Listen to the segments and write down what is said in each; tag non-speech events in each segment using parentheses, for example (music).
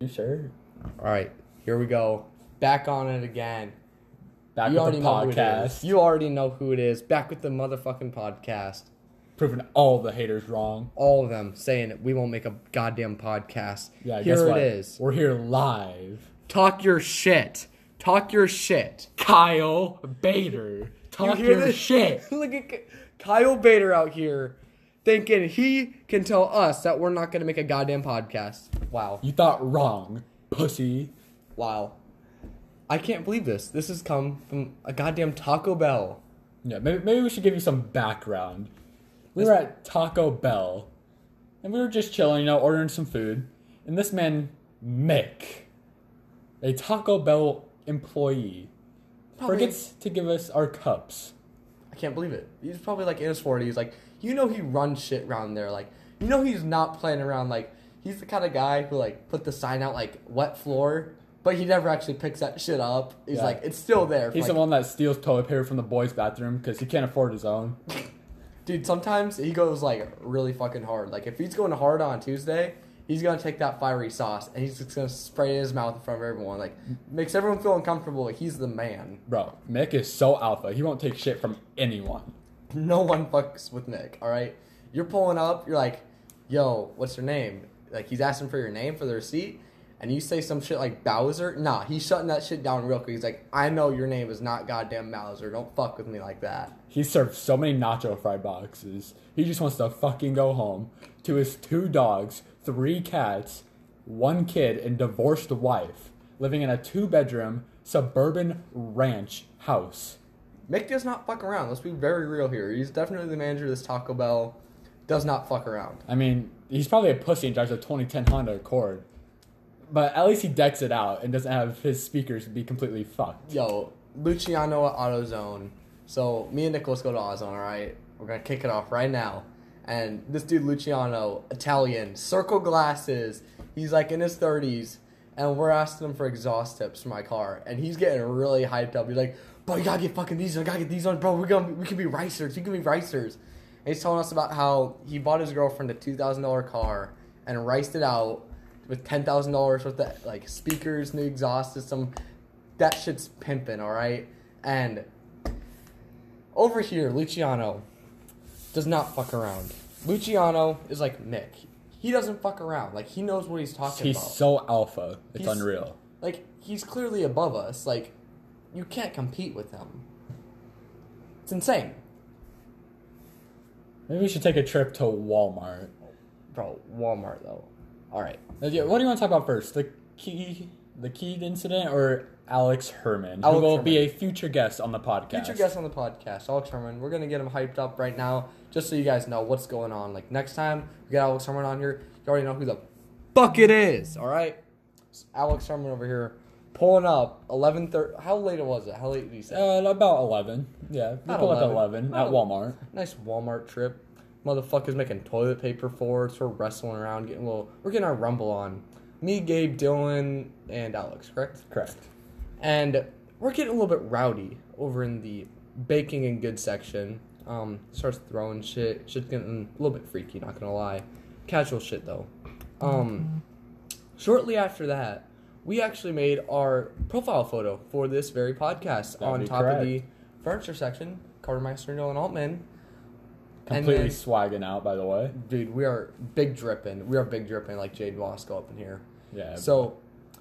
You sure? All right, here we go. Back on it again. Back you with the podcast. You already know who it is. Back with the motherfucking podcast. Proving all the haters wrong. All of them saying we won't make a goddamn podcast. Yeah, here guess it what? is. We're here live. Talk your shit. Talk your shit. Kyle Bader. Talk your this? shit. (laughs) Look at Kyle Bader out here thinking he can tell us that we're not going to make a goddamn podcast. Wow. You thought wrong, pussy. Wow. I can't believe this. This has come from a goddamn Taco Bell. Yeah, maybe, maybe we should give you some background. We were at Taco Bell, and we were just chilling, you know, ordering some food. And this man, Mick, a Taco Bell employee, Probably- forgets to give us our cups. I can't believe it. He's probably like in his 40s. Like, you know, he runs shit around there. Like, you know, he's not playing around. Like, he's the kind of guy who, like, put the sign out, like, wet floor, but he never actually picks that shit up. He's Yeah. like, it's still there. He's like, the one that steals toilet paper from the boys' bathroom because he can't afford his own. (laughs) Dude, sometimes he goes, like, really fucking hard. Like, if he's going hard on Tuesday, he's going to take that fiery sauce and he's just going to spray it in his mouth in front of everyone. Like, makes everyone feel uncomfortable. Like, he's the man. Bro, Mick is so alpha. He won't take shit from anyone. (laughs) No one fucks with Nick, all right? You're pulling up, you're like, yo, what's your name? Like, he's asking for your name for the receipt, and you say some shit like Bowser. Nah, he's shutting that shit down real quick. He's like, I know your name is not goddamn Bowser. Don't fuck with me like that. He served so many nacho fry boxes. He just wants to fucking go home to his two dogs, three cats, one kid, and divorced wife, living in a two bedroom suburban ranch house. Mick does not fuck around. Let's be very real here. He's definitely the manager of this Taco Bell. Does not fuck around. I mean, he's probably a pussy and drives a 2010 Honda Accord. But at least he decks it out and doesn't have his speakers be completely fucked. Yo, Luciano at AutoZone. So me and Nicholas go to AutoZone, alright? We're gonna kick it off right now. And this dude Luciano, Italian, circle glasses, he's like in his thirties, and we're asking him for exhaust tips for my car, and he's getting really hyped up. He's like, "Bro, you gotta get fucking these. I gotta get these on, bro. We're gonna, we can be racers. We can be racers." And he's telling us about how he bought his girlfriend a two thousand dollar car and riced it out with ten thousand dollars worth of like speakers, new exhaust system. That shit's pimping, all right. And over here, Luciano does not fuck around. Luciano is like Mick. He doesn't fuck around. Like he knows what he's talking He's about. He's so alpha. It's He's- unreal. like he's clearly above us. Like you can't compete with them. It's insane, Maybe we should take a trip to Walmart. bro. Walmart though. All right. What do you want to talk about first? The key, the key incident, or Alex Herman, Alex who will be a future guest on the podcast? Future guest on the podcast, Alex Herman. We're gonna get him hyped up right now, just so you guys know what's going on. Like next time we get Alex Herman on here, you already know who the fuck it is. All right, It's Alex Herman over here, pulling up eleven thirty. How late was it? How late did he say? Uh, about eleven. Yeah, we up at 11. eleven at Walmart. nice Walmart trip. Motherfuckers making toilet paper for us. We're wrestling around, getting a little. We're getting our rumble on. Me, Gabe, Dylan, and Alex. Correct. Correct. and we're getting a little bit rowdy over in the baking and good section. Um, starts throwing shit. Shit's getting a little bit freaky, not gonna lie. Casual shit though. Um, shortly after that, we actually made our profile photo for this very podcast That'd on top of the furniture section. Carter Meister and Altman. Completely then- swagging out, by the way. Dude, we are big dripping. We are big dripping like Jade Wasco up in here. Yeah. So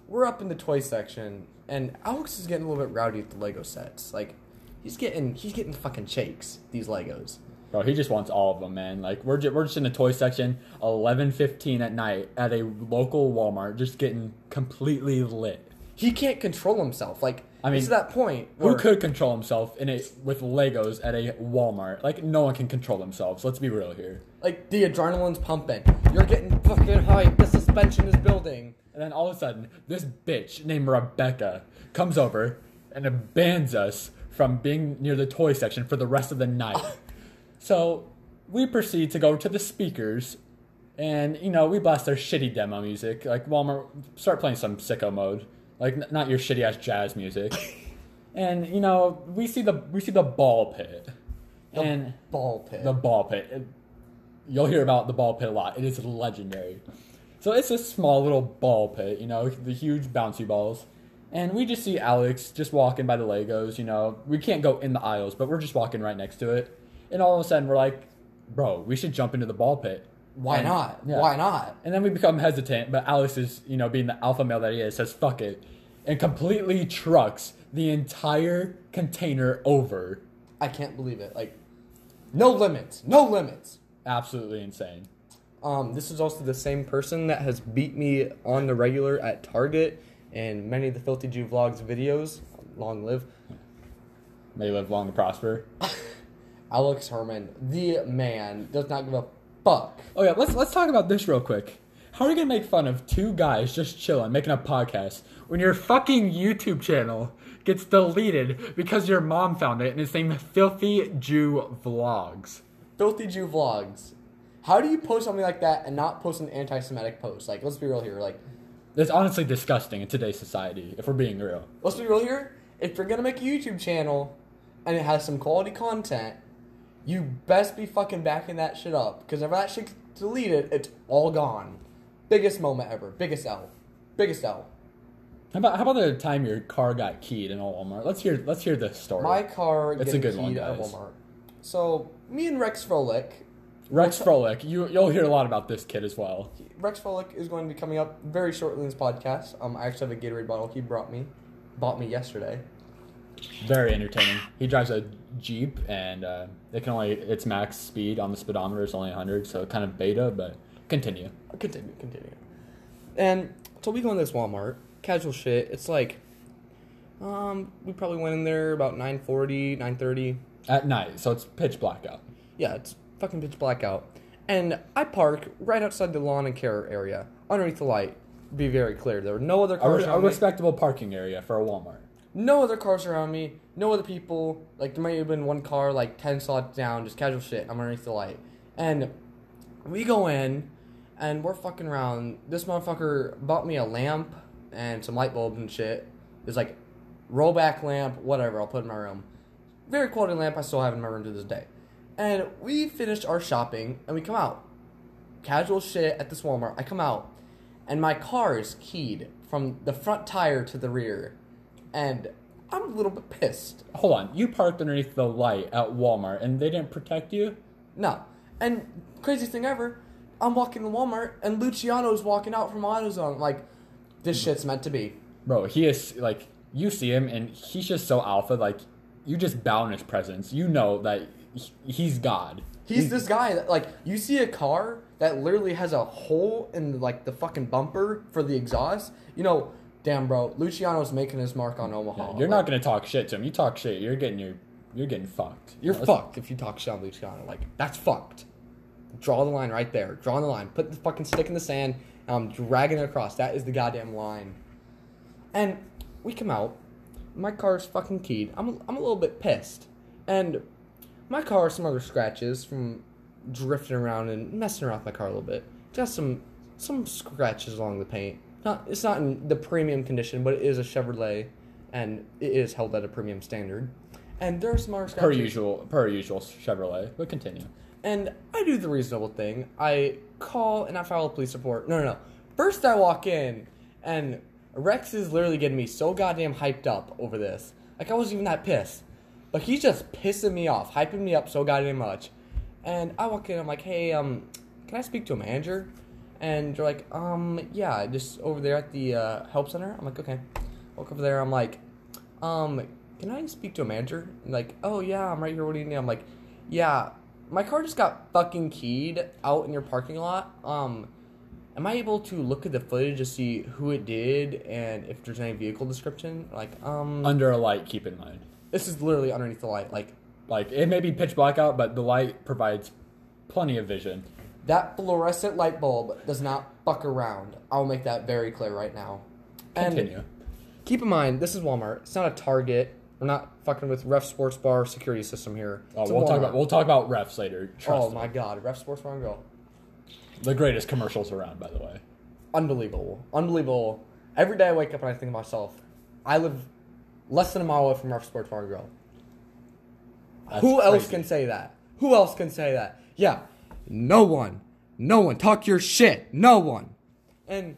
we're up in the toy section, and Alex is getting a little bit rowdy with the Lego sets. Like he's getting he's getting fucking shakes. These Legos. Bro, he just wants all of them, man. Like we're just, we're just in the toy section, eleven fifteen at night at a local Walmart, just getting completely lit. He can't control himself. Like I mean, it's to that point. Who where- could control himself in a with Legos at a Walmart? Like no one can control themselves. Let's be real here. like the adrenaline's pumping. You're getting fucking hyped. The suspension is building. And then all of a sudden, this bitch named Rebecca comes over and bans us from being near the toy section for the rest of the night. (laughs) so we proceed to go to the speakers and, you know, we blast their shitty demo music. Like, Walmart, start playing some sicko mode. Like, n- not your shitty ass jazz music. (laughs) and, you know, we see the we see the ball pit. The and ball pit. the ball pit. It- you'll hear about the ball pit a lot. It is legendary. So it's a small little ball pit, you know, the huge bouncy balls. And we just see Alex just walking by the Legos, you know. We can't go in the aisles, but we're just walking right next to it. And all of a sudden we're like, bro, we should jump into the ball pit. Why And- not? yeah. Why not? And then we become hesitant, but Alex is, you know, being the alpha male that he is, says fuck it. And completely trucks the entire container over. I can't believe it. Like, no limits. No limits. Absolutely insane. Um, this is also the same person that has beat me on the regular at Target and many of the Filthy Jew Vlogs videos. Long live. May live long and prosper. (laughs) Alex Herman, the man, does not give a fuck. Oh yeah, let's let's talk about this real quick. How are you gonna make fun of two guys just chilling, making a podcast, when your fucking YouTube channel gets deleted because your mom found it and it's named Filthy Jew Vlogs? Filthy Jew Vlogs. How do you post something like that and not post an anti Semitic post? Like, let's be real here. Like, It's honestly disgusting in today's society, if we're being real. let's be real here. If you're gonna make a YouTube channel and it has some quality content, you best be fucking backing that shit up. Because if that shit gets deleted, it's all gone. Biggest moment ever. Biggest L. Biggest L. How about how about the time your car got keyed in a Walmart? Let's hear let's hear the story. My car It's a good one, keyed at. Walmart. So me and Rex Froelich, Rex Froelich, you you'll hear a lot about this kid as well. Rex Froelich is going to be coming up very shortly in this podcast. Um, I actually have a Gatorade bottle he brought me, bought me yesterday. Very entertaining. He drives a Jeep and uh, it can only its max speed on the speedometer is only 100, so kind of beta, but continue. Continue, continue. And so we go in this Walmart, casual shit. It's like, um, we probably went in there about 9.40, 9.30. At night, so it's pitch black out. Yeah, it's fucking pitch black out. And I park right outside the lawn and care area, underneath the light. Be very clear, there were no other A, cars re- a respectable parking area for a Walmart. No other cars around me, no other people. Like there might have been one car like ten slots down, just casual shit. I'm underneath the light, and we go in, and we're fucking around. This motherfucker bought me a lamp and some light bulbs and shit. It's like rollback lamp, whatever. I'll put in my room. Very quality lamp. I still have in my room to this day. And we finished our shopping, and we come out. Casual shit at this Walmart. I come out, and my car is keyed from the front tire to the rear and I'm a little bit pissed. Hold on, you parked underneath the light at Walmart and they didn't protect you? No. And craziest thing ever, I'm walking to Walmart and Luciano's walking out from AutoZone. I'm like, this shit's meant to be. Bro, he is like you see him and he's just so alpha. Like you just bow in his presence. You know that he's God. He's this guy that like you see a car that literally has a hole in like the fucking bumper for the exhaust. You know, damn bro, Luciano's making his mark on Omaha. You're not gonna talk shit to him. You talk shit, you're getting your you're getting fucked. You're Let's- fucked if you talk shit on Luciano. Like that's fucked. Draw the line right there. Draw the line. Put the fucking stick in the sand. And I'm dragging it across. That is the goddamn line. And we come out. My car's fucking keyed. I'm I'm a little bit pissed. And my car has some other scratches from drifting around and messing around with my car a little bit. Just some some scratches along the paint. Not it's not in the premium condition, but it is a Chevrolet, and it is held at a premium standard. And there are some other per scratches. usual per usual Chevrolet. But continue. And I do the reasonable thing. I call and I file a police report. No, no, no. First, I walk in, and Rex is literally getting me so goddamn hyped up over this. Like, I wasn't even that pissed. But he's just pissing me off, hyping me up so goddamn much. And I walk in, I'm like, hey, um, can I speak to a manager? And they're like, um, yeah, just over there at the uh, help center. I'm like, okay. Walk over there, I'm like, um, can I speak to a manager? And like, oh yeah, I'm right here. What do you need? I'm like, yeah, my car just got fucking keyed out in your parking lot. Um, am I able to look at the footage to see who it did and if there's any vehicle description? Like, um, Under a light, keep in mind. this is literally underneath the light. Like Like it may be pitch black out, but the light provides plenty of vision. That fluorescent light bulb does not fuck around. I'll make that very clear right now. And Continue. keep in mind, this is Walmart. It's not a Target. We're not fucking with Ref Sports Bar security system here. Oh, It's a we'll talk about we'll talk about refs later. Trust Oh me. my god, Ref Sports Bar and Grill. The greatest commercials around, by the way. Unbelievable. Unbelievable. Every day I wake up and I think to myself, I live less than a mile away from Ref Sports Bar and Grill. That's Who else crazy. can say that? Who else can say that? Yeah. No one. No one. Talk your shit. No one. And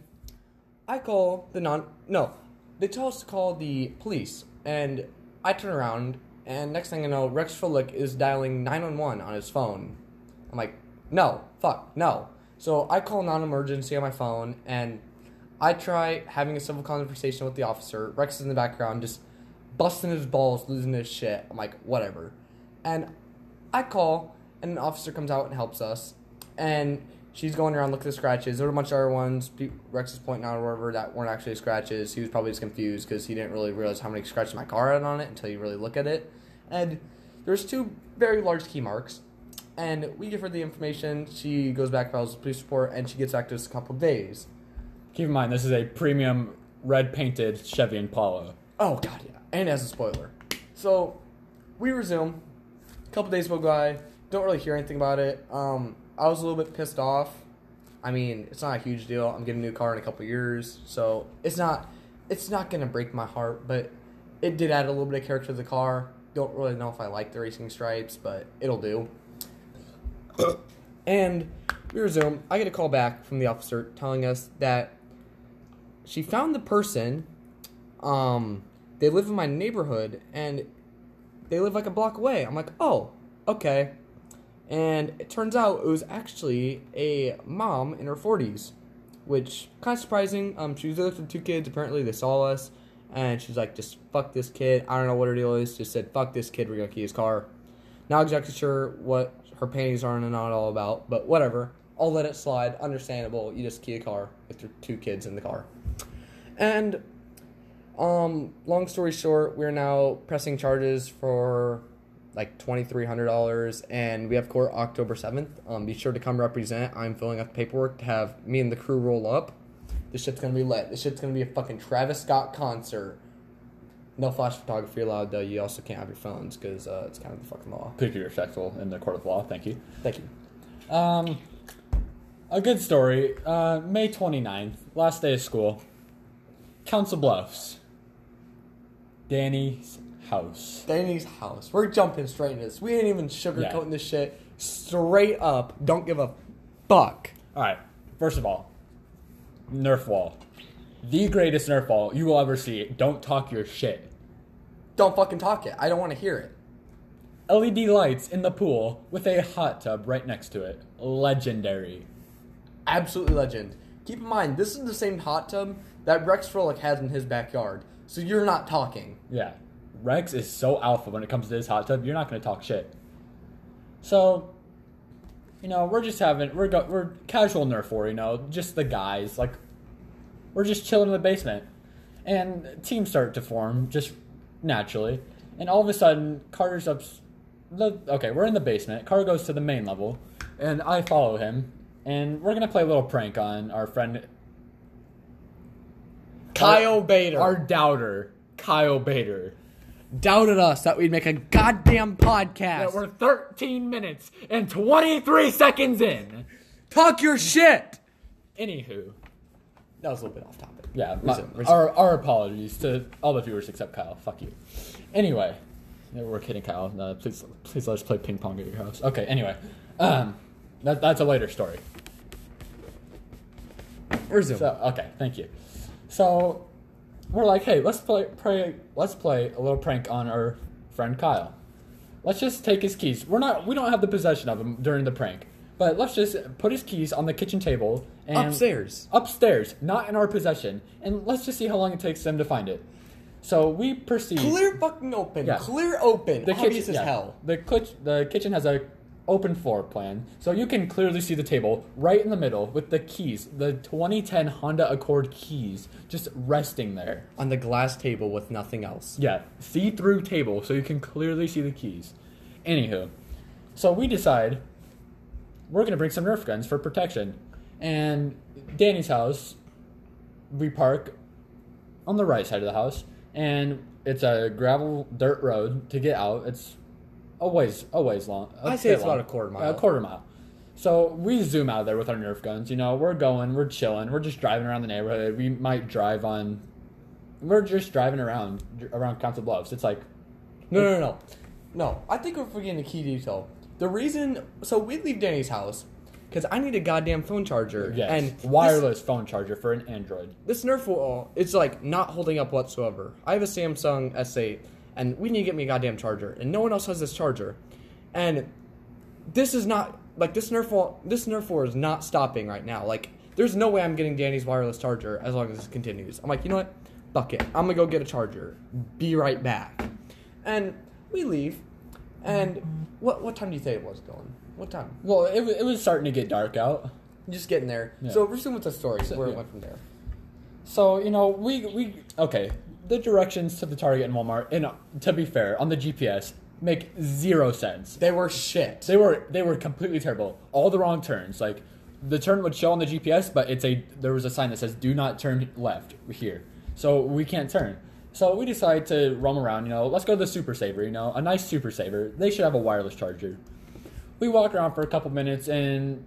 I call the non. No, they tell us to call the police. And I turn around, and next thing I know, Rex Froelich is dialing 911 on his phone. I'm like, no, fuck, no. So I call non emergency on my phone, and I try having a civil conversation with the officer. Rex is in the background, just busting his balls, losing his shit. I'm like, whatever. And I call, an officer comes out and helps us. And she's going around looking at the scratches. There were a bunch of other ones. Rex is pointing out or whatever that weren't actually scratches. He was probably just confused because he didn't really realize how many scratches my car had on it until you really look at it. And there's two very large key marks. And we give her the information. She goes back, files a police report, and she gets back to us a couple days. Keep in mind, this is a premium red painted Chevy Impala. Oh god, yeah, and as a spoiler. So we resume. A couple days go by. Don't really hear anything about it. Um, I was a little bit pissed off. I mean, it's not a huge deal. I'm getting a new car in a couple years, so it's not it's not gonna break my heart. But it did add a little bit of character to the car. Don't really know if I like the racing stripes, but it'll do. (coughs) and we resume. I get a call back from the officer telling us that she found the person. Um, they live in my neighborhood and they live like a block away. I'm like, oh, okay. And it turns out it was actually a mom in her 40s, which kind of surprising. Um, she was there with two kids. Apparently, they saw us, and she's like, just fuck this kid. I don't know what her deal is. Just said, fuck this kid. We're gonna key his car. Not exactly sure what her panties are and not all about, but whatever. I'll let it slide. Understandable. You just key a car with your two kids in the car. And um, long story short, we're now pressing charges for like twenty three hundred dollars, and we have court October seventh. Um, be sure to come represent. I'm filling out the paperwork to have me and the crew roll up. This shit's gonna be lit. This shit's gonna be a fucking Travis Scott concert. No flash photography allowed, though. You also can't have your phones because uh, it's kind of the fucking law. Please be respectful in the court of law. Thank you. Thank you. Um, a good story. Uh, May 29th, last day of school. Council Bluffs. Danny's house. Danny's house. We're jumping straight into this. We ain't even sugarcoating Yeah. this shit. Straight up. Don't give a fuck. All right. First of all, Nerf wall. The greatest Nerf wall you will ever see. Don't talk your shit. Don't fucking talk it. I don't want to hear it. LED lights in the pool with a hot tub right next to it. Legendary. Absolutely legend. Keep in mind, this is the same hot tub that Rex Froelich has in his backyard. So you're not talking. Yeah. Rex is so alpha when it comes to his hot tub. You're not going to talk shit. So, you know, we're just having we're go, we're casual Nerf war. You know, just the guys like we're just chilling in the basement, and teams start to form just naturally. And all of a sudden, Carter's up. The okay, we're in the basement. Carter goes to the main level, and I follow him. And we're gonna play a little prank on our friend Kyle Bader our doubter, Kyle Bader. Doubted us that we'd make a goddamn podcast. That we're 13 minutes and 23 seconds in. Talk your shit. Anywho, That was a little bit off topic. yeah, my- our, our apologies to all the viewers except Kyle. Fuck you. Anyway, we're kidding, Kyle. No, please, please let us play ping pong at your house. Okay. Anyway, um, that, that's a later story. Resume. So okay, thank you. So we're like, hey, let's play, play let's play a little prank on our friend Kyle. Let's just take his keys. We're not we don't have the possession of them during the prank. But let's just put his keys on the kitchen table and Upstairs. Upstairs, not in our possession. And let's just see how long it takes them to find it. So we proceed. Clear fucking open. Yeah. Clear open. the Obvious kitchen, as yeah. hell. The, kitch, the kitchen has a open floor plan, so you can clearly see the table right in the middle with the keys, the 2010 Honda Accord keys, just resting there. On the glass table with nothing else. Yeah, see-through table, so you can clearly see the keys. Anywho, so we decide we're gonna bring some Nerf guns for protection, and Danny's house, we park on the right side of the house, and it's a gravel dirt road to get out. It's a ways a ways long. I'd say it's about a quarter mile. A quarter mile. So we zoom out of there with our Nerf guns. You know, we're going, we're chilling, we're just driving around the neighborhood. We might drive on. We're just driving around around Council Bluffs. It's like No, no, no, no. no I think we're forgetting a key detail. The reason, so we leave Danny's house, because I need a goddamn phone charger. Yes. And this- wireless phone charger for an Android. this Nerf wall it's like not holding up whatsoever. I have a Samsung S8 and we need to get me a goddamn charger and no one else has this charger. And this is not like this Nerf wall this Nerf war is not stopping right now. Like there's no way I'm getting Danny's wireless charger as long as this continues. I'm like, you know what? Fuck it. I'm gonna go get a charger. Be right back. And we leave. And mm-hmm. what what time do you think it was going? What time? Well, it, it was starting to get dark out. Just getting there. Yeah. So resume with the story So- where it yeah. went from there. So you know, we we okay. The directions to the Target and Walmart, and uh, to be fair, on the GPS make zero sense. They were shit. They were they were completely terrible. All the wrong turns. Like the turn would show on the GPS, but it's a there was a sign that says "Do not turn left" here, so we can't turn. So we decide to roam around. You know, let's go to the Super Saver. You know, a nice Super Saver. They should have a wireless charger. We walk around for a couple minutes and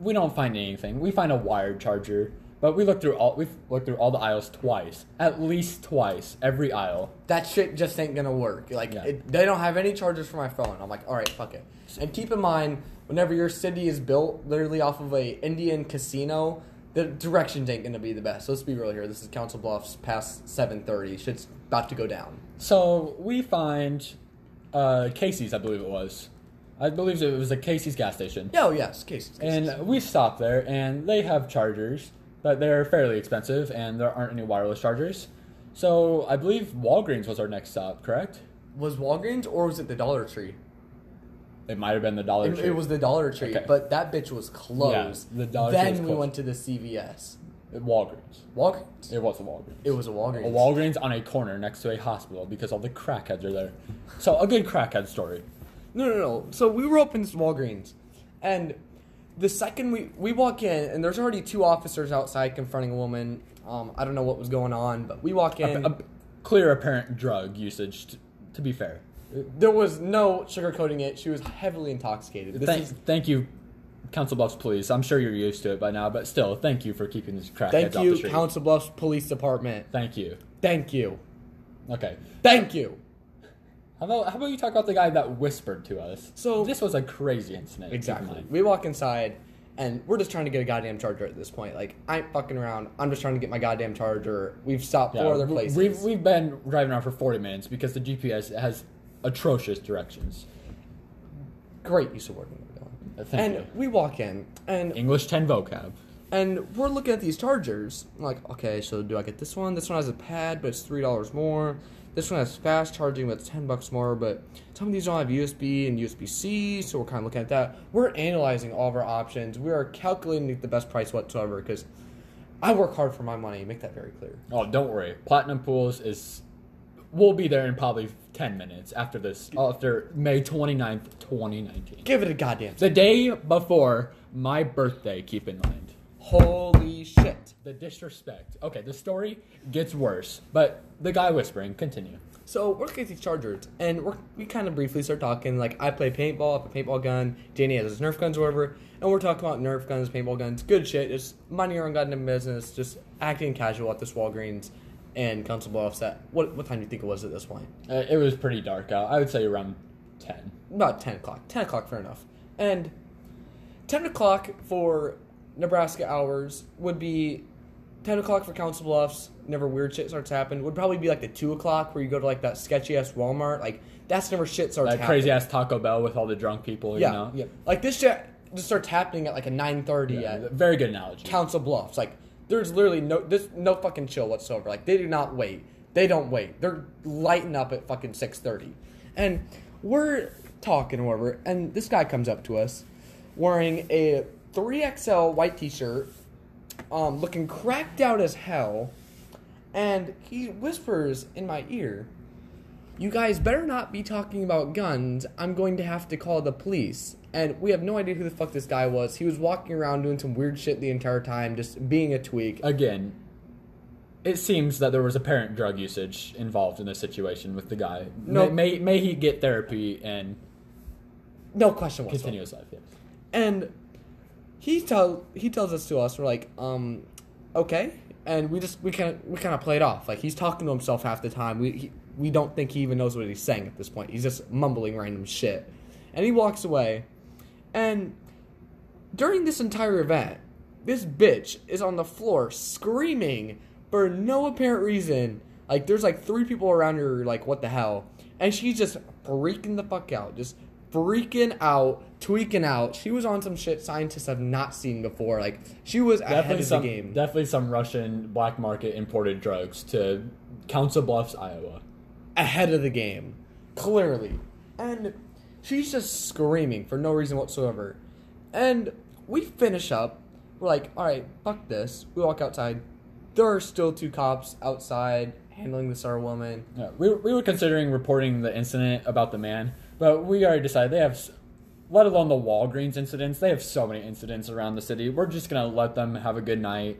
we don't find anything. We find a wired charger, but we look through all we looked through all the aisles twice, at least twice, every aisle. that shit just ain't gonna work. Like Yeah. it, they don't have any chargers for my phone. I'm like, all right, fuck it. And keep in mind, whenever your city is built literally off of a Indian casino, the directions ain't gonna be the best. So let's be real here. This is Council Bluffs past 7:30. Shit's about to go down. So we find uh, Casey's, I believe it was. I believe it was a Casey's gas station. Oh yes, Casey's. And we stop there, and they have chargers, but they're fairly expensive, and there aren't any wireless chargers. So I believe Walgreens was our next stop, correct? was Walgreens or was it the Dollar Tree? It might have been the Dollar It, Tree. it was the Dollar Tree, Okay. but that bitch was closed. Yeah, the Dollar Tree then we closed. went to the CVS. Walgreens. Walgreens. It was a Walgreens. It was a Walgreens. A Walgreens on a corner next to a hospital because all the crackheads are there. So a good crackhead story. No, no, no. So we were up in Walgreens, and the second we we walk in, and there's already two officers outside confronting a woman. Um, I don't know what was going on, but we walk in. A, a clear apparent drug usage. t- to be fair, there was no sugarcoating it. She was heavily intoxicated. This thank, is thank you, Council Bluffs Police. I'm sure you're used to it by now, but still, thank you for keeping these crackheads thank off the you, street. Council Bluffs Police Department. Thank you. Thank you, Okay. thank you. How about how about you talk about the guy that whispered to us? So- this was a crazy incident. Exactly. We walk inside, and we're just trying to get a goddamn charger at this point. Like I ain't fucking around. I'm just trying to get my goddamn charger. We've stopped Yeah, four other places. We've we've been driving around for 40 minutes because the GPS has atrocious directions. Great use of wording. Uh, thank and you. we walk in, and English 10 vocab. And we're looking at these chargers. I'm like, okay, so do I get this one? This one has a pad, but it's three dollars more. This one has fast charging, but it's ten bucks more. But some of these don't have USB and USB C, so we're kind of looking at that. We're analyzing all of our options. We are calculating the best price whatsoever because I work hard for my money. Make that very clear. Oh, don't worry. Platinum Pools is. We'll be there in probably 10 minutes after this, after May 29th, 2019. Give it a goddamn. The day before my birthday, keep in mind. Holy shit! The disrespect. Okay, the story gets worse, but the guy whispering, continue. So we're at these chargers, and we're, we kind of briefly start talking. Like I play paintball, I have a paintball gun. Danny has his Nerf guns, or whatever, and we're talking about Nerf guns, paintball guns, good shit. Just minding your own goddamn business, just acting casual at this Walgreens and Council Bluffs. At what what time do you think it was at this point? Uh, it was pretty dark out. I would say around 10. About ten o'clock. Ten o'clock, fair enough. And ten o'clock for Nebraska hours would be ten o'clock for Council Bluffs. never weird shit starts happening, would probably be like the two o'clock where you go to like that sketchy ass Walmart. Like that's never shit starts. That crazy ass Taco Bell with all the drunk people, Yeah, you know? yeah. Like this shit just starts happening at like a nine thirty Yeah, at Very good analogy. Council Bluffs. Like there's literally no there's no fucking chill whatsoever. Like they do not wait. They don't wait. They're lighting up at fucking six thirty, and we're talking or whatever. And this guy comes up to us wearing a three XL white T-shirt, um, looking cracked out as hell, and he whispers in my ear. You guys better not be talking about guns. I'm going to have to call the police. And we have no idea who the fuck this guy was. He was walking around doing some weird shit the entire time, just being a tweak. Again, it seems that there was apparent drug usage involved in this situation with the guy. No. May, may, may he get therapy and No question whatsoever. continue his life. Yes. And he tell he tells us to us, we're like, um, okay. And we just we kind of we kind of play it off. Like he's talking to himself half the time. We he, we don't think he even knows what he's saying at this point. He's just mumbling random shit. And he walks away. And during this entire event, this bitch is on the floor screaming for no apparent reason. Like there's like three people around her, like what the hell, and she's just freaking the fuck out, just freaking out, tweaking out. She was on some shit scientists have not seen before. Like she was ahead Definitely of some, the game. definitely some Russian black market imported drugs to Council Bluffs, Iowa. ahead of the game, clearly. And she's just screaming for no reason whatsoever. And we finish up. We're like, all right, fuck this. We walk outside. There are still two cops outside handling this our woman. Yeah, we, we were considering reporting the incident about the man, but we already decided they have, let alone the Walgreens incidents, they have so many incidents around the city. We're just going to let them have a good night,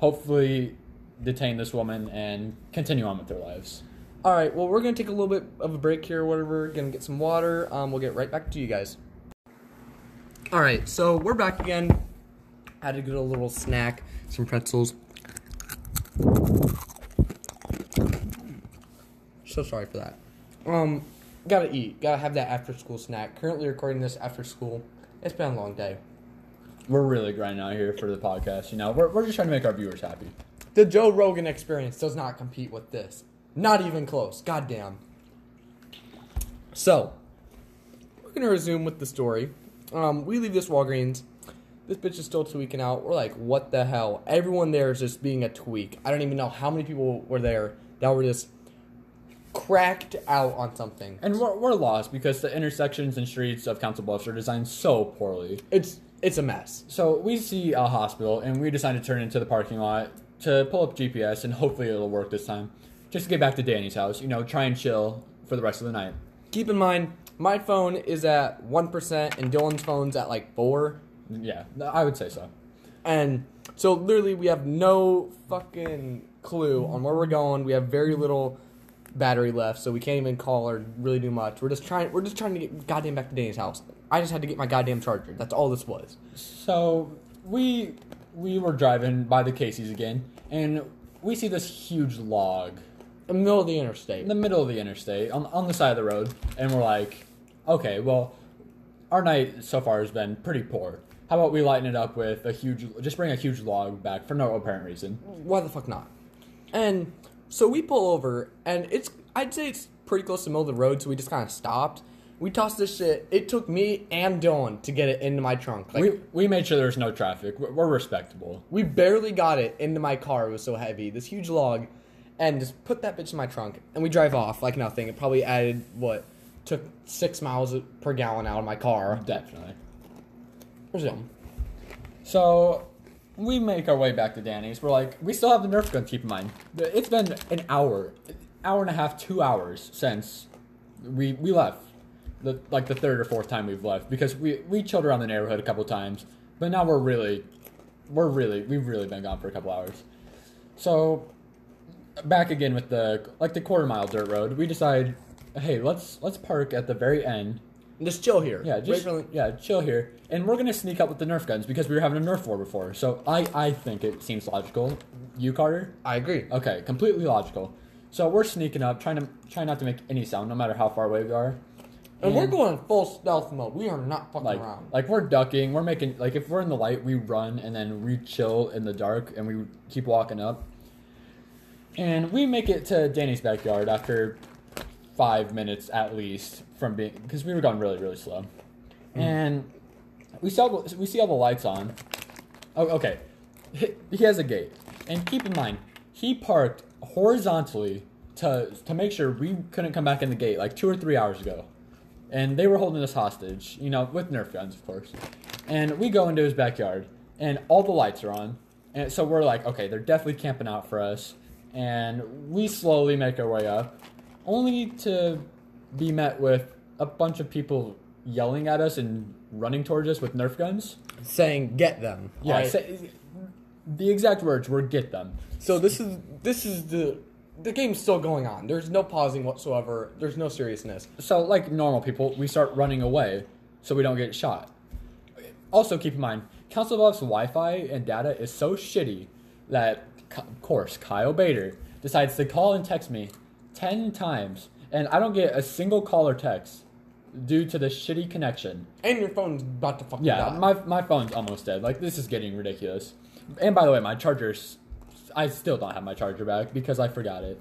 hopefully detain this woman, and continue on with their lives. All right, well, we're gonna take a little bit of a break here, or whatever. Gonna get some water. Um, we'll get right back to you guys. All right, so we're back again. Had to get a little snack, some pretzels. So sorry for that. Um, gotta eat. Gotta have that after school snack. Currently recording this after school. It's been a long day. We're really grinding out here for the podcast. You know, we're, we're just trying to make our viewers happy. The Joe Rogan experience does not compete with this. Not even close. Goddamn. So, we're gonna resume with the story. Um, we leave this Walgreens. This bitch is still tweaking out. We're like, what the hell? Everyone there is just being a tweak. I don't even know how many people were there that were just cracked out on something. And we're, we're lost because the intersections and streets of Council Bluffs are designed so poorly. It's it's a mess. So we see a hospital, and we decide to turn into the parking lot to pull up GPS, and hopefully it'll work this time. Just to get back to Danny's house, you know, try and chill for the rest of the night. Keep in mind, my phone is at one percent and Dylan's phone's at like four. Yeah, I would say so. And so literally we have no fucking clue on where we're going. We have very little battery left, so we can't even call or really do much. We're just trying we're just trying to get goddamn back to Danny's house. I just had to get my goddamn charger. That's all this was. So we we were driving by the Casey's again, and we see this huge log In the middle of the interstate. in the middle of the interstate on on the side of the road, and we're like, okay, well, our night so far has been pretty poor. How about we lighten it up with a huge, just bring a huge log back for no apparent reason. Why the fuck not? And so we pull over and it's I'd say it's pretty close to the middle of the road, so we just kinda stopped. We tossed this shit. It took me and Dylan to get it into my trunk. Like we we made sure there was no traffic. We're, we're respectable. We barely got it into my car. It was so heavy. This huge log, and just put that bitch in my trunk, and we drive off like nothing. It probably added what took six miles per gallon out of my car. Definitely. Resume. So we make our way back to Danny's. We're like, we still have the Nerf gun. Keep in mind, it's been an hour, hour and a half, two hours since we we left. The, like the third or fourth time we've left because we we chilled around the neighborhood a couple times, but now we're really, we're really we've really been gone for a couple hours. So back again with the like the quarter mile dirt road. We decide, hey, let's let's park at the very end Just chill here. yeah, just from- yeah, chill here, and we're gonna sneak up with the Nerf guns because we were having a Nerf war before. So I I think it seems logical. You Carter? I agree. Okay, completely logical. So we're sneaking up, trying to try not to make any sound, no matter how far away we are. And we're going full stealth mode. We are not fucking like around. like we're ducking. We're making like if we're in the light, we run and then we chill in the dark and we keep walking up. And we make it to Danny's backyard after five minutes at least from being because we were going really really slow, mm. and we saw we see all the lights on. Oh, okay, he, he has a gate, and keep in mind he parked horizontally to to make sure we couldn't come back in the gate like two or three hours ago, and they were holding us hostage, you know, with Nerf guns of course, and we go into his backyard and all the lights are on, and so we're like, okay, they're definitely camping out for us, and we slowly make our way up, only to be met with a bunch of people yelling at us and running towards us with Nerf guns. Saying get them. Yeah, Right? say- the exact words were "get them." So this is this is the the game's still going on. There's no pausing whatsoever. There's no seriousness. So, like normal people, we start running away so we don't get shot. Also, keep in mind, Council Bluffs Wi-Fi and data is so shitty that, of course, Kyle Bader decides to call and text me ten times, and I don't get a single call or text due to the shitty connection. And your phone's about to fucking Yeah, die. my my phone's almost dead. Like this is getting ridiculous. And by the way, my charger's I still don't have my charger back because I forgot it.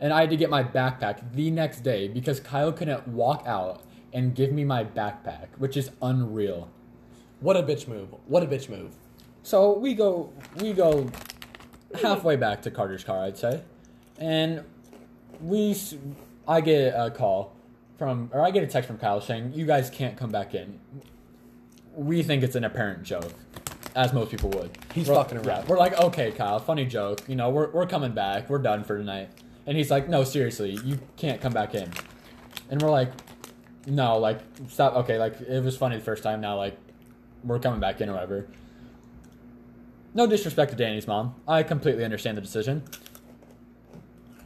And I had to get my backpack the next day because Kyle couldn't walk out and give me my backpack, which is unreal. What a bitch move. What a bitch move. So we go we go halfway back to Carter's car, I'd say, and we I get a call from or I get a text from Kyle saying you guys can't come back in. We think it's an apparent joke, as most people would. He's We're- fucking around. Yeah, we're like, okay, Kyle, funny joke. You know, we're we're coming back. We're done for tonight. And he's like, no, seriously, you can't come back in. And we're like, no, like stop. Okay, like it was funny the first time. Now, like we're coming back in or whatever. No disrespect to Danny's mom. I completely understand the decision.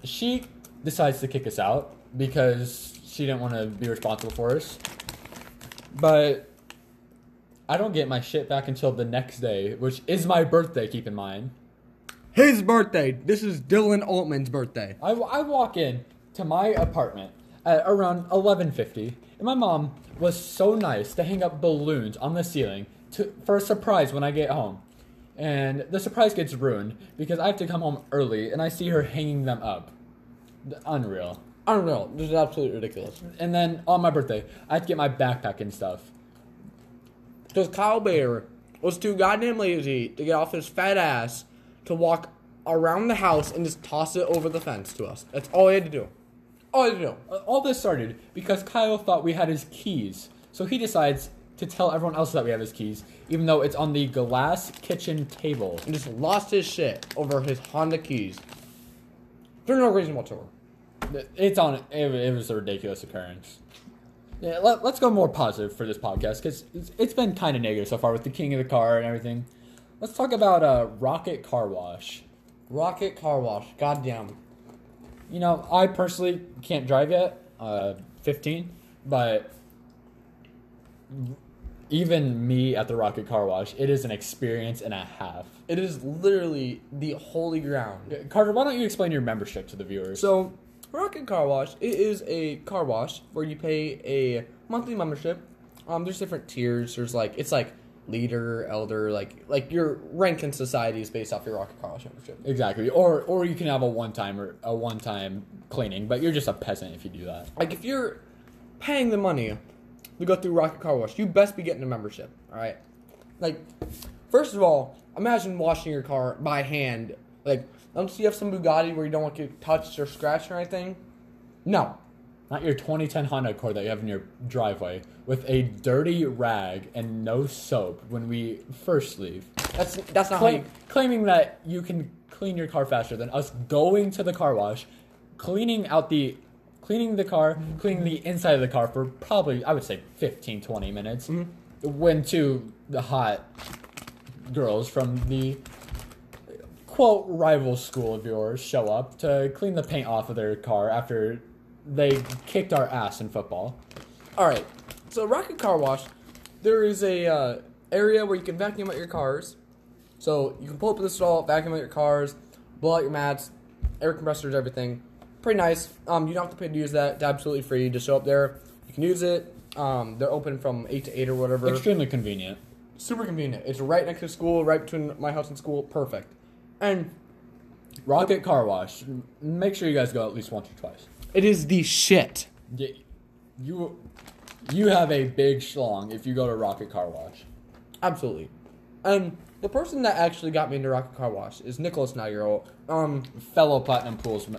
She decides to kick us out because she didn't want to be responsible for us. But I don't get my shit back until the next day, which is my birthday, keep in mind. His birthday. This is Dylan Altman's birthday. I, I walk in to my apartment at around 11:50, and my mom was so nice to hang up balloons on the ceiling to for a surprise when I get home. And the surprise gets ruined because I have to come home early and I see her hanging them up. Unreal. Unreal. This is absolutely ridiculous. And then on my birthday, I have to get my backpack and stuff. Because Kyle Bayer was too goddamn lazy to get off his fat ass to walk around the house and just toss it over the fence to us. That's all he had to do. All he had to do. Uh, All this started because Kyle thought we had his keys. So he decides to tell everyone else that we have his keys, even though it's on the glass kitchen table. And just lost his shit over his Honda keys. For no reason whatsoever. It's on. It, it was a ridiculous occurrence. Yeah, let, us go more positive for this podcast because it's, it's been kind of negative so far with the king of the car and everything. Let's talk about uh, Rocket Car Wash. Rocket car wash. Goddamn. You know, I personally can't drive yet, uh, 15, but even me at the Rocket Car Wash, it is an experience and a half. It is literally the holy ground. Carter, why don't you explain your membership to the viewers? So, Rocket Car Wash, it is a car wash where you pay a monthly membership. Um, there's different tiers. There's like it's like leader, elder, like like your rank in society is based off your Rocket Car Wash membership. exactly, or or you can have a one time or a one time cleaning, but you're just a peasant if you do that. Like if you're paying the money to go through Rocket Car Wash, you best be getting a membership. All right. Like, first of all, imagine washing your car by hand. Like, don't you have some Bugatti where you don't want to get touched or scratched or anything? No. Not your 2010 Honda Accord that you have in your driveway with a dirty rag and no soap when we first leave. That's that's not how you. claiming that you can clean your car faster than us going to the car wash, cleaning out the cleaning the car, cleaning the inside of the car for probably I would say 15 20 minutes. Mm-hmm. When two the hot girls from the quote rival school of yours show up to clean the paint off of their car after they kicked our ass in football. All right. So Rocket Car Wash, there is a uh, area where you can vacuum out your cars. So you can pull up to the stall, vacuum out your cars, blow out your mats, air compressors, everything. Pretty nice. Um, you don't have to pay to use that. It's absolutely free. Just show up there. You can use it. Um, they're open from eight to eight or whatever. Extremely convenient. Super convenient. It's right next to school, right between my house and school. Perfect. And Rocket Car Wash. Make sure you guys go at least once or twice. it is the shit. Yeah, you you have a big schlong if you go to Rocket Car Wash. Absolutely. And the person that actually got me into Rocket Car Wash is Nicholas Nagiro. Um, Fellow Platinum Pools m-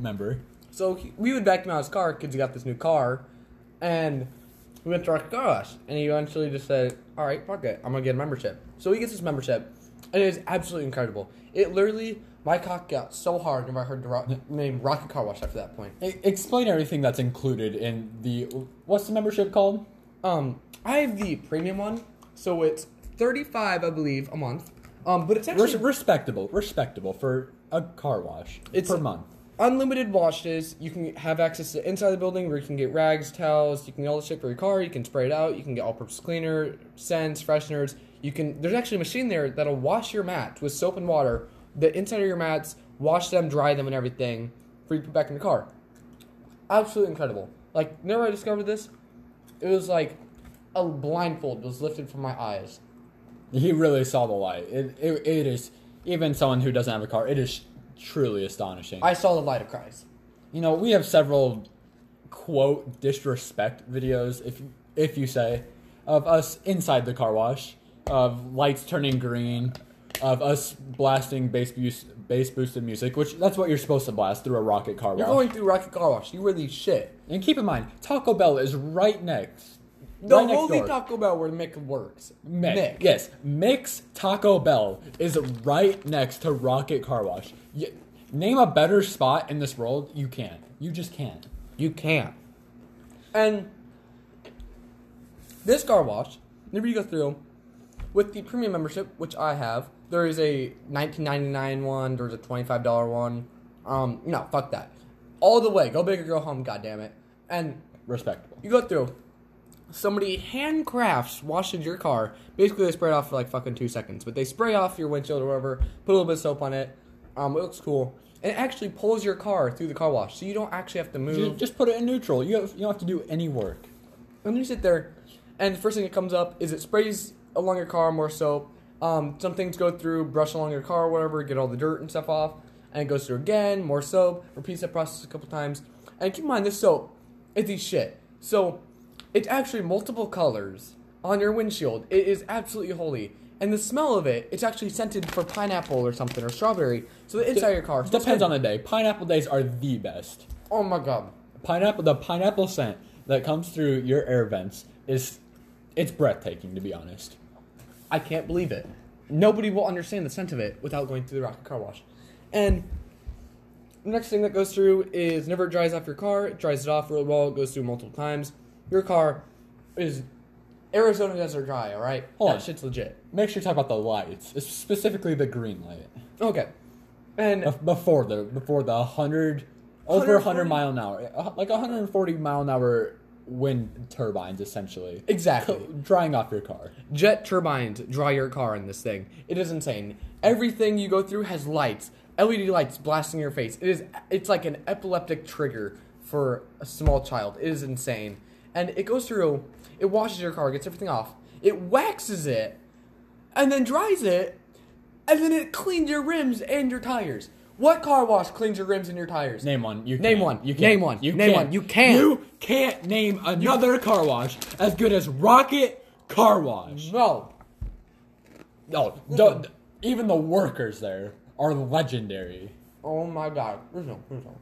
member. So he, we would vacuum out his car because he got this new car, and we went to Rocket Car Wash, and he eventually just said, "All right, fuck it, I'm gonna get a membership." So he gets his membership, and it is absolutely incredible. It literally, my cock got so hard when I heard the ro- name Rocket Car Wash after that point. E- explain everything that's included in the what's the membership called? Um, I have the premium one, so it's thirty five, I believe, a month. Um, but it's actually Res- respectable, respectable for a car wash. It's- per month. unlimited washes. You can have access to inside the building where you can get rags, towels. You can get all the shit for your car. You can spray it out. You can get all-purpose cleaner, scents, fresheners. You can. There's actually a machine there that'll wash your mats with soap and water. The inside of your mats, wash them, dry them, and everything for you to put back in the car. Absolutely incredible. Like, never I discovered this. It was like a blindfold was lifted from my eyes. He really saw the light. It, it, it is even someone who doesn't have a car. It is truly astonishing. I saw the light of Christ. you know, we have several quote disrespect videos, if if you say, of us inside the car wash, of lights turning green, of us blasting bass boost, bass boosted music, which that's what you're supposed to blast through a rocket car wash. You're going through Rocket Car Wash. You really shit. and keep in mind, Taco Bell is right next. The right next only door. Taco Bell where Mick works. Mick. Mick. Yes, Mick's Taco Bell is right next to Rocket Car Wash. Y name a better spot in this world. You can't. You just can't. You can't. And this car wash, whenever you go through, with the premium membership, which I have, there is a nineteen ninety nine one. There's a twenty five dollar one. Um, no, fuck that. All the way, go big or go home. God damn it. And Respectable. you go through. Somebody handcrafts washes your car. Basically, they spray it off for like fucking two seconds, but they spray off your windshield or whatever. Put a little bit of soap on it. Um, it looks cool. And it actually pulls your car through the car wash, so you don't actually have to move. Ju- Just put it in neutral. You, have, you don't have to do any work. And you sit there, and the first thing that comes up is it sprays along your car more soap. Um, some things go through, brush along your car, whatever, get all the dirt and stuff off, and it goes through again, more soap, repeats that process a couple times. And keep in mind, this soap, it's the shit. So, it's actually multiple colors on your windshield. It is absolutely holy. And the smell of it, it's actually scented for pineapple or something, or strawberry. So the inside of your car Depends on the day. Pineapple days are the best. Oh my god. Pineapple, the pineapple scent that comes through your air vents is, it's breathtaking to be honest. I can't believe it. Nobody will understand the scent of it without going through the rocket car wash. And the next thing that goes through is never dries off your car. It dries it off really well. It goes through multiple times. Your car is Arizona desert dry. All right, Hold that on. shit's legit. Make sure you talk about the lights, it's specifically the green light. Okay, and Bef- Before the before the hundred over 140? hundred mile an hour, like 140 mile an hour wind turbines, essentially, exactly. Drying off your car. Jet turbines dry your car in this thing. It is insane. Everything you go through has lights, LED lights blasting your face. It is it's like an epileptic trigger for a small child. It is insane. And it goes through, it washes your car, gets everything off. It waxes it and then dries it and then it cleans your rims and your tires. What car wash cleans your rims and your tires? Name one. You Name can't. one. You can't. Name one. You Name one. You can't. You can't name another car wash as good as Rocket Car Wash. No. No, the, even the workers there are legendary. Oh my god. Listen, listen.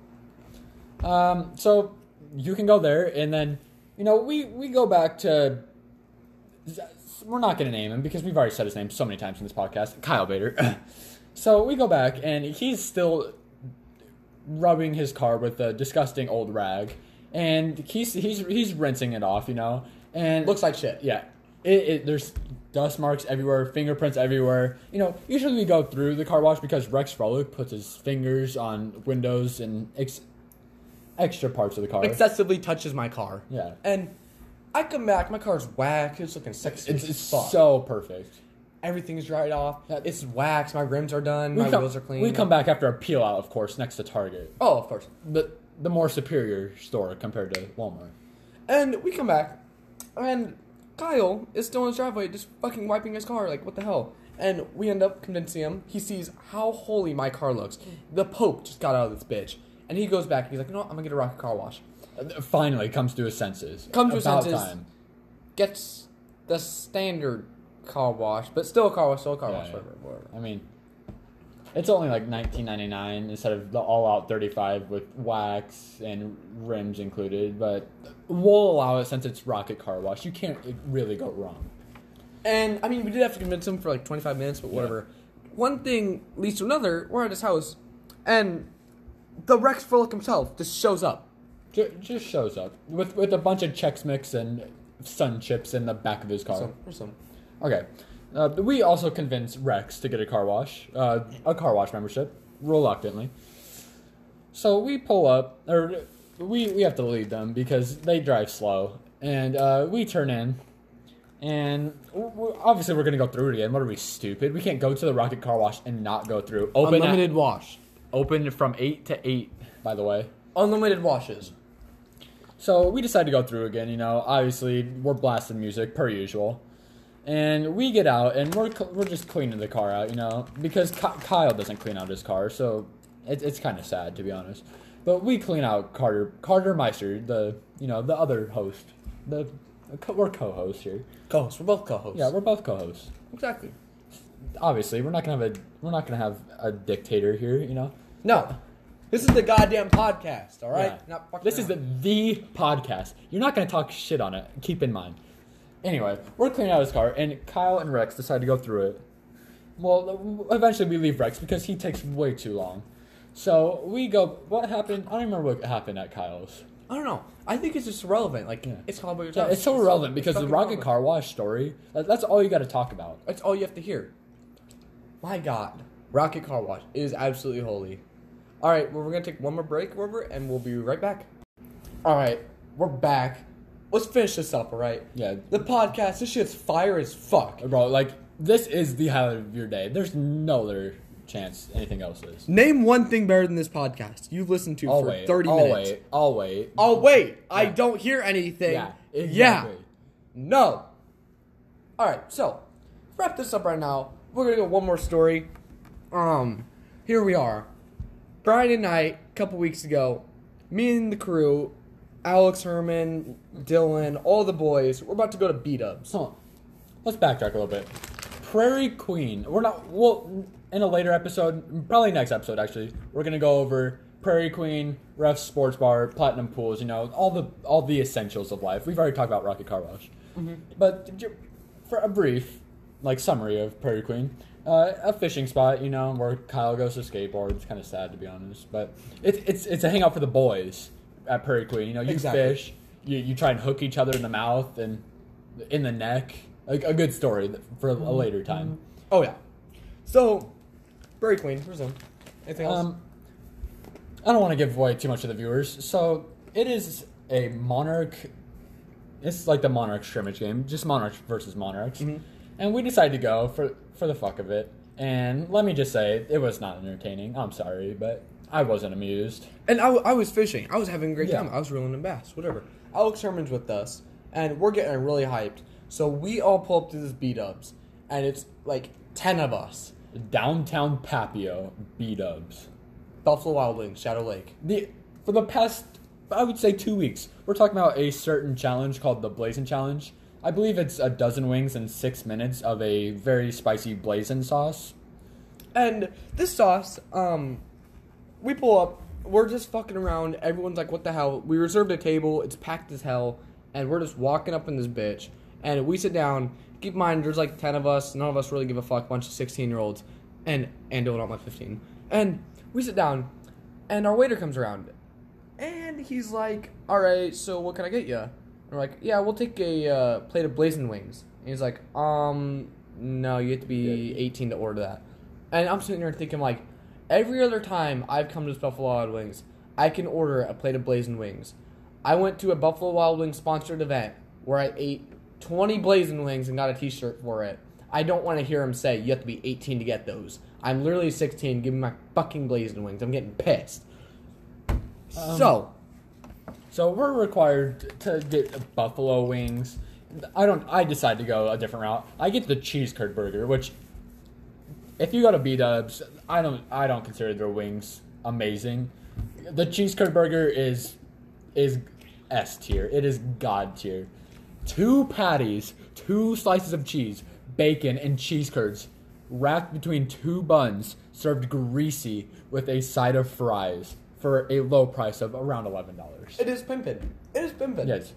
Um, so you can go there, and then you know we we go back to. We're not going to name him because we've already said his name so many times in this podcast. Kyle Bader. (laughs) so we go back, and he's still rubbing his car with a disgusting old rag, and he's he's he's rinsing it off, you know, and Looks like shit. yeah. It, it, there's dust marks everywhere, fingerprints everywhere. You know, usually we go through the car wash because Rex Frolic puts his fingers on windows and ex- extra parts of the car. excessively touches my car. Yeah. And I come back, my car's whack. It's looking sexy. It's, it's so perfect. Everything's dried off. It's waxed. My rims are done. My wheels are clean. we come back after a peel out, of course, next to Target. Oh, of course. The, the more superior store compared to Walmart. And we come back, and Kyle is still in his driveway, just fucking wiping his car. Like, what the hell? And we end up convincing him. He sees how holy my car looks. The Pope just got out of this bitch. And he goes back. He's like, you know what? I'm gonna get a rocket car wash. Uh, Finally comes to his senses. Comes to his About senses. time. Gets the standard car wash, but still a car wash, still a car Yeah, wash, yeah. whatever, whatever. I mean, it's only like 19.99 instead of the all-out 35 with wax and rims included. But we'll allow it since it's Rocket Car Wash. You can't really go wrong. And I mean, we did have to convince him for like 25 minutes, but whatever. One thing leads to another. We're at his house, and the Rex Frolic himself just shows up. Ju- Just shows up with with a bunch of Chex Mix and Sun Chips in the back of his car. So, here's some. Okay. Uh, we also convinced Rex to get a car wash, uh, a car wash membership, reluctantly. So we pull up, or we we have to lead them because they drive slow, and uh, we turn in, and w- w- obviously we're gonna go through it again. What are we stupid? We can't go to the Rocket Car Wash and not go through. Open at- Unlimited wash. open from eight to eight. By the way, Unlimited washes. So we decided to go through again. You know, obviously we're blasting music per usual, and we get out and we're we're just cleaning the car out. You know, because Kyle doesn't clean out his car, so it, it's kind of sad to be honest. But we clean out Carter Carter Meister, the you know the other host. The we're co-hosts here. Co-hosts. We're both co-hosts. Yeah, we're both co-hosts. exactly. Obviously, we're not gonna have a we're not gonna have a dictator here. You know. No, this is the goddamn podcast. All right. Yeah. This is the, the podcast. You're not going to talk shit on it. Keep in mind. Anyway, we're cleaning out his car, and Kyle and Rex decide to go through it. Well, eventually we leave Rex because he takes way too long. So we go. What happened? I don't remember what happened at Kyle's. I don't know. I think it's just irrelevant. Like Yeah. it's all about Yeah, yourself. it's so irrelevant because the Rocket irrelevant. Car Wash story. that- That's all you got to talk about. That's all you have to hear. My God, Rocket Car Wash is absolutely holy. All right, well, we're gonna take one more break, Robert, and we'll be right back. All right, we're back. Let's finish this up. All right. Yeah, The podcast. This shit's fire as fuck. bro. Like this is the highlight of your day. There's no other chance anything else is. Name one thing better than this podcast you've listened to I'll for wait. thirty I'll minutes. wait. I'll wait. Oh wait, I don't hear anything. Yeah, Yeah. No. All right, so wrap this up right now. We're gonna go one more story. Um, here we are. Friday night, a couple weeks ago, me and the crew, Alex Herman, Dylan, all the boys, we're about to go to B Dubs. Hold on. Let's backtrack a little bit. Prairie Queen. We're not. Well, in a later episode, probably next episode actually, we're gonna go over Prairie Queen, Ref Sports Bar, Platinum Pools. You know, all the all the essentials of life. We've already talked about Rocket Car Wash, but j- for a brief, like summary of Prairie Queen. Uh, a fishing spot, you know, where Kyle goes to skateboard. It's kind of sad to be honest, but it's it's it's a hangout for the boys at Prairie Queen. You know, you Exactly. fish, you you try and hook each other in the mouth and in the neck. A, a good story for a later time. Oh yeah. So, Prairie Queen, resume. Anything else? Um, I don't want to give away too much of the viewers. So it is a monarch. It's like the monarch scrimmage game, just monarchs versus monarchs, Mhm. and we decided to go for for the fuck of it. And let me just say, it was not entertaining. I'm sorry, but I wasn't amused. And I, I was fishing. I was having a great Yeah. time. I was reeling in bass, whatever. Alex Herman's with us, and we're getting really hyped. So we all pull up to this B Dubs, and it's like ten of us. Downtown Papio B Dubs. Buffalo Wild Wings, Shadow Lake. the for the past I would say two weeks, we're talking about a certain challenge called the Blazing Challenge. I believe it's a dozen wings in six minutes of a very spicy blazing sauce. And this sauce, um, we pull up. We're just fucking around. Everyone's like, "What the hell?" We reserved a table. It's packed as hell, and we're just walking up in this bitch. And we sit down. Keep in mind, there's like ten of us. None of us really give a fuck. Bunch of sixteen year olds, and and Dylan, not like fifteen. And we sit down, and our waiter comes around, and he's like, "All right, so what can I get you?" And we're like, "Yeah, we'll take a uh, plate of blazing wings." And he's like, "Um, no, you have to be 18 to order that." And I'm sitting there thinking, like, every other time I've come to Buffalo Wild Wings, I can order a plate of blazing wings. I went to a Buffalo Wild Wings sponsored event where I ate 20 blazing wings and got a T-shirt for it. I don't want to hear him say you have to be 18 to get those. I'm literally 16. Give me my fucking blazing wings. I'm getting pissed. Um, so, So we're required to get buffalo wings. I don't. I decide to go a different route. I get the cheese curd burger, which, if you go to B Dubs, I don't. I don't consider their wings amazing. The cheese curd burger is is S tier. It is God tier. Two patties, two slices of cheese, bacon, and cheese curds, wrapped between two buns, served greasy with a side of fries for a low price of around eleven dollars. it is pimpin'. It is pimpin'. Yes.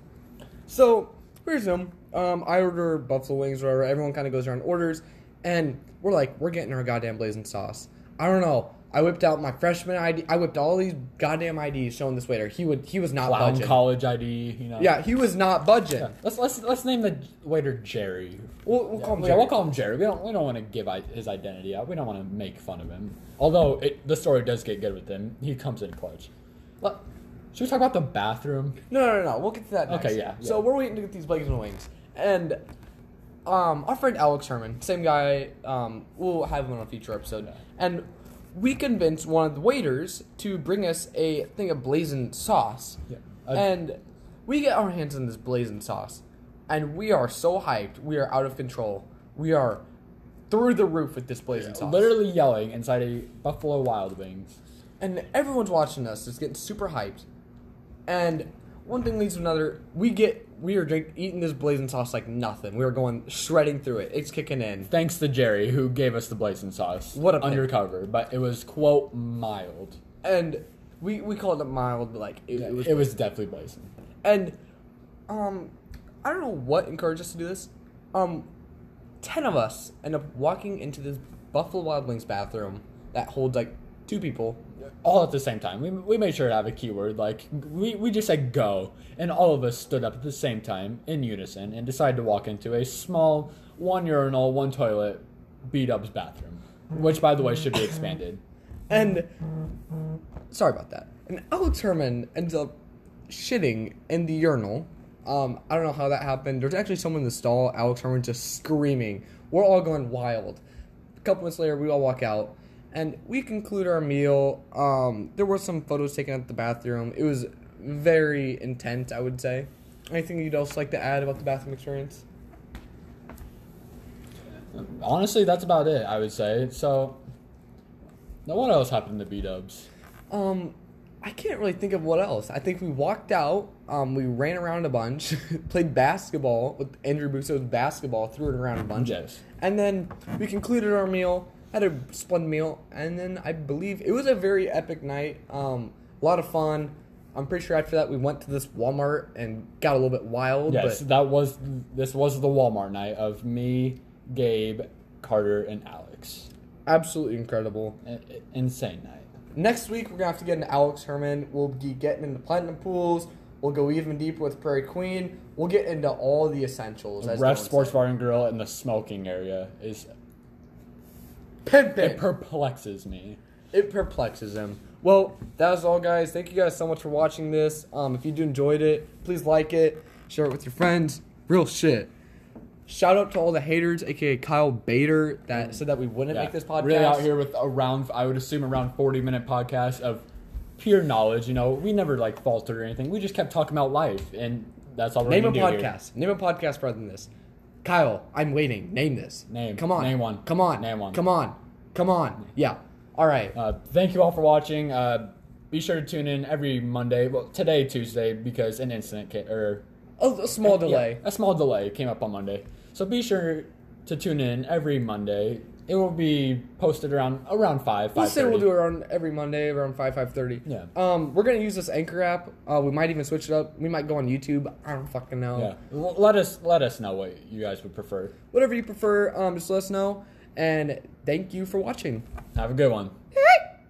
So here's them. Um, I order buffalo wings, or whatever. Everyone kind of goes around orders, and we're like, we're getting our goddamn blazing sauce. I don't know. I whipped out my freshman ID. I whipped all these goddamn IDs showing this waiter. He would. He was not Clown budging. college ID, you know. Yeah, he was not budging. Yeah. Let's let's let's name the waiter Jerry. We'll, we'll Yeah, call him. yeah, Jerry. we'll call him Jerry. We don't we don't want to give I- his identity out. We don't want to make fun of him. Although it, the story does get good with him. He comes in clutch. Should we talk about the bathroom? No, no, no, no. We'll get to that next. Okay, yeah, So we're waiting to get these blazing wings, and um, our friend Alex Herman, same guy. Um, we'll have him on a future episode, Yeah. and we convinced one of the waiters to bring us a thing of blazing sauce. Yeah. Uh, and we get our hands on this blazing sauce, and we are so hyped. We are out of control. We are through the roof with this blazing sauce. Literally yelling inside a Buffalo Wild Wings. and everyone's watching us, just getting super hyped. And one thing leads to another. We get we are drink, eating this blazing sauce like nothing. We are going shredding through it. It's kicking in. Thanks to Jerry, who gave us the blazing sauce. What a pick. undercover, but it was quote mild. And we we called it mild, but like it, It it was. was, definitely blazing. and um, I don't know what encouraged us to do this. Um, ten of us end up walking into this Buffalo Wild Wings bathroom that holds like two people. All at the same time. We, we made sure to have a keyword. Like, we, we just said go. And all of us stood up at the same time in unison and decided to walk into a small one urinal, one toilet B Dub's bathroom. Which, by the way, should be expanded. And sorry about that. And Alex Herman ends up shitting in the urinal. Um, I don't know how that happened. There's actually someone in the stall. Alex Herman just screaming. We're all going wild. A couple minutes later, we all walk out, and we conclude our meal. Um, there were some photos taken at the bathroom. It was very intense, I would say. Anything you'd else like to add about the bathroom experience? Honestly, that's about it, I would say. So, now what else happened to B Dubs? Um, I can't really think of what else. I think we walked out. Um, we ran around a bunch, (laughs) played basketball with Andrew Busso's basketball, threw it around a bunch, Yes. and then we concluded our meal. Had a splendid meal, and then I believe it was a very epic night. Um, a lot of fun. I'm pretty sure after that we went to this Walmart and got a little bit wild. Yes, but that was this was the Walmart night of me, Gabe, Carter, and Alex. absolutely incredible. I- insane night. Next week we're gonna have to get into Alex Herman. We'll be getting into platinum pools. We'll go even deeper with Prairie Queen. We'll get into all the essentials. Ref Sports. Bar and Grill in the smoking area is Pimpin'. it perplexes me. It perplexes him. Well, that was all, guys. Thank you guys so much for watching this. Um, if you do enjoyed it, please like it, share it with your friends. Real shit. Shout out to all the haters, aka Kyle Bader, that said that we wouldn't Yeah, make this podcast. Really out here with around I would assume around forty minute podcast of pure knowledge. You know, we never like faltered or anything. We just kept talking about life, and that's all we're Name a gonna do here. podcast. Name a podcast better than this. Kyle, I'm waiting. Name this. Name. Come on. Name one. Come on. Name one. Come on. Come on. Yeah. All right. Uh, thank you all for watching. Uh, be sure to tune in every Monday. Well, today Tuesday because an incident came, or A, a small delay. Yeah, a small delay came up on Monday. So be sure to tune in every Monday. It will be posted around around five. We'll say we'll do it around every Monday around five five thirty. Yeah. Um, we're gonna use this Anchor app. Uh, we might even switch it up. We might go on YouTube. I don't fucking know. Yeah. L- let us let us know what you guys would prefer. Whatever you prefer, um, just let us know. And thank you for watching. Have a good one.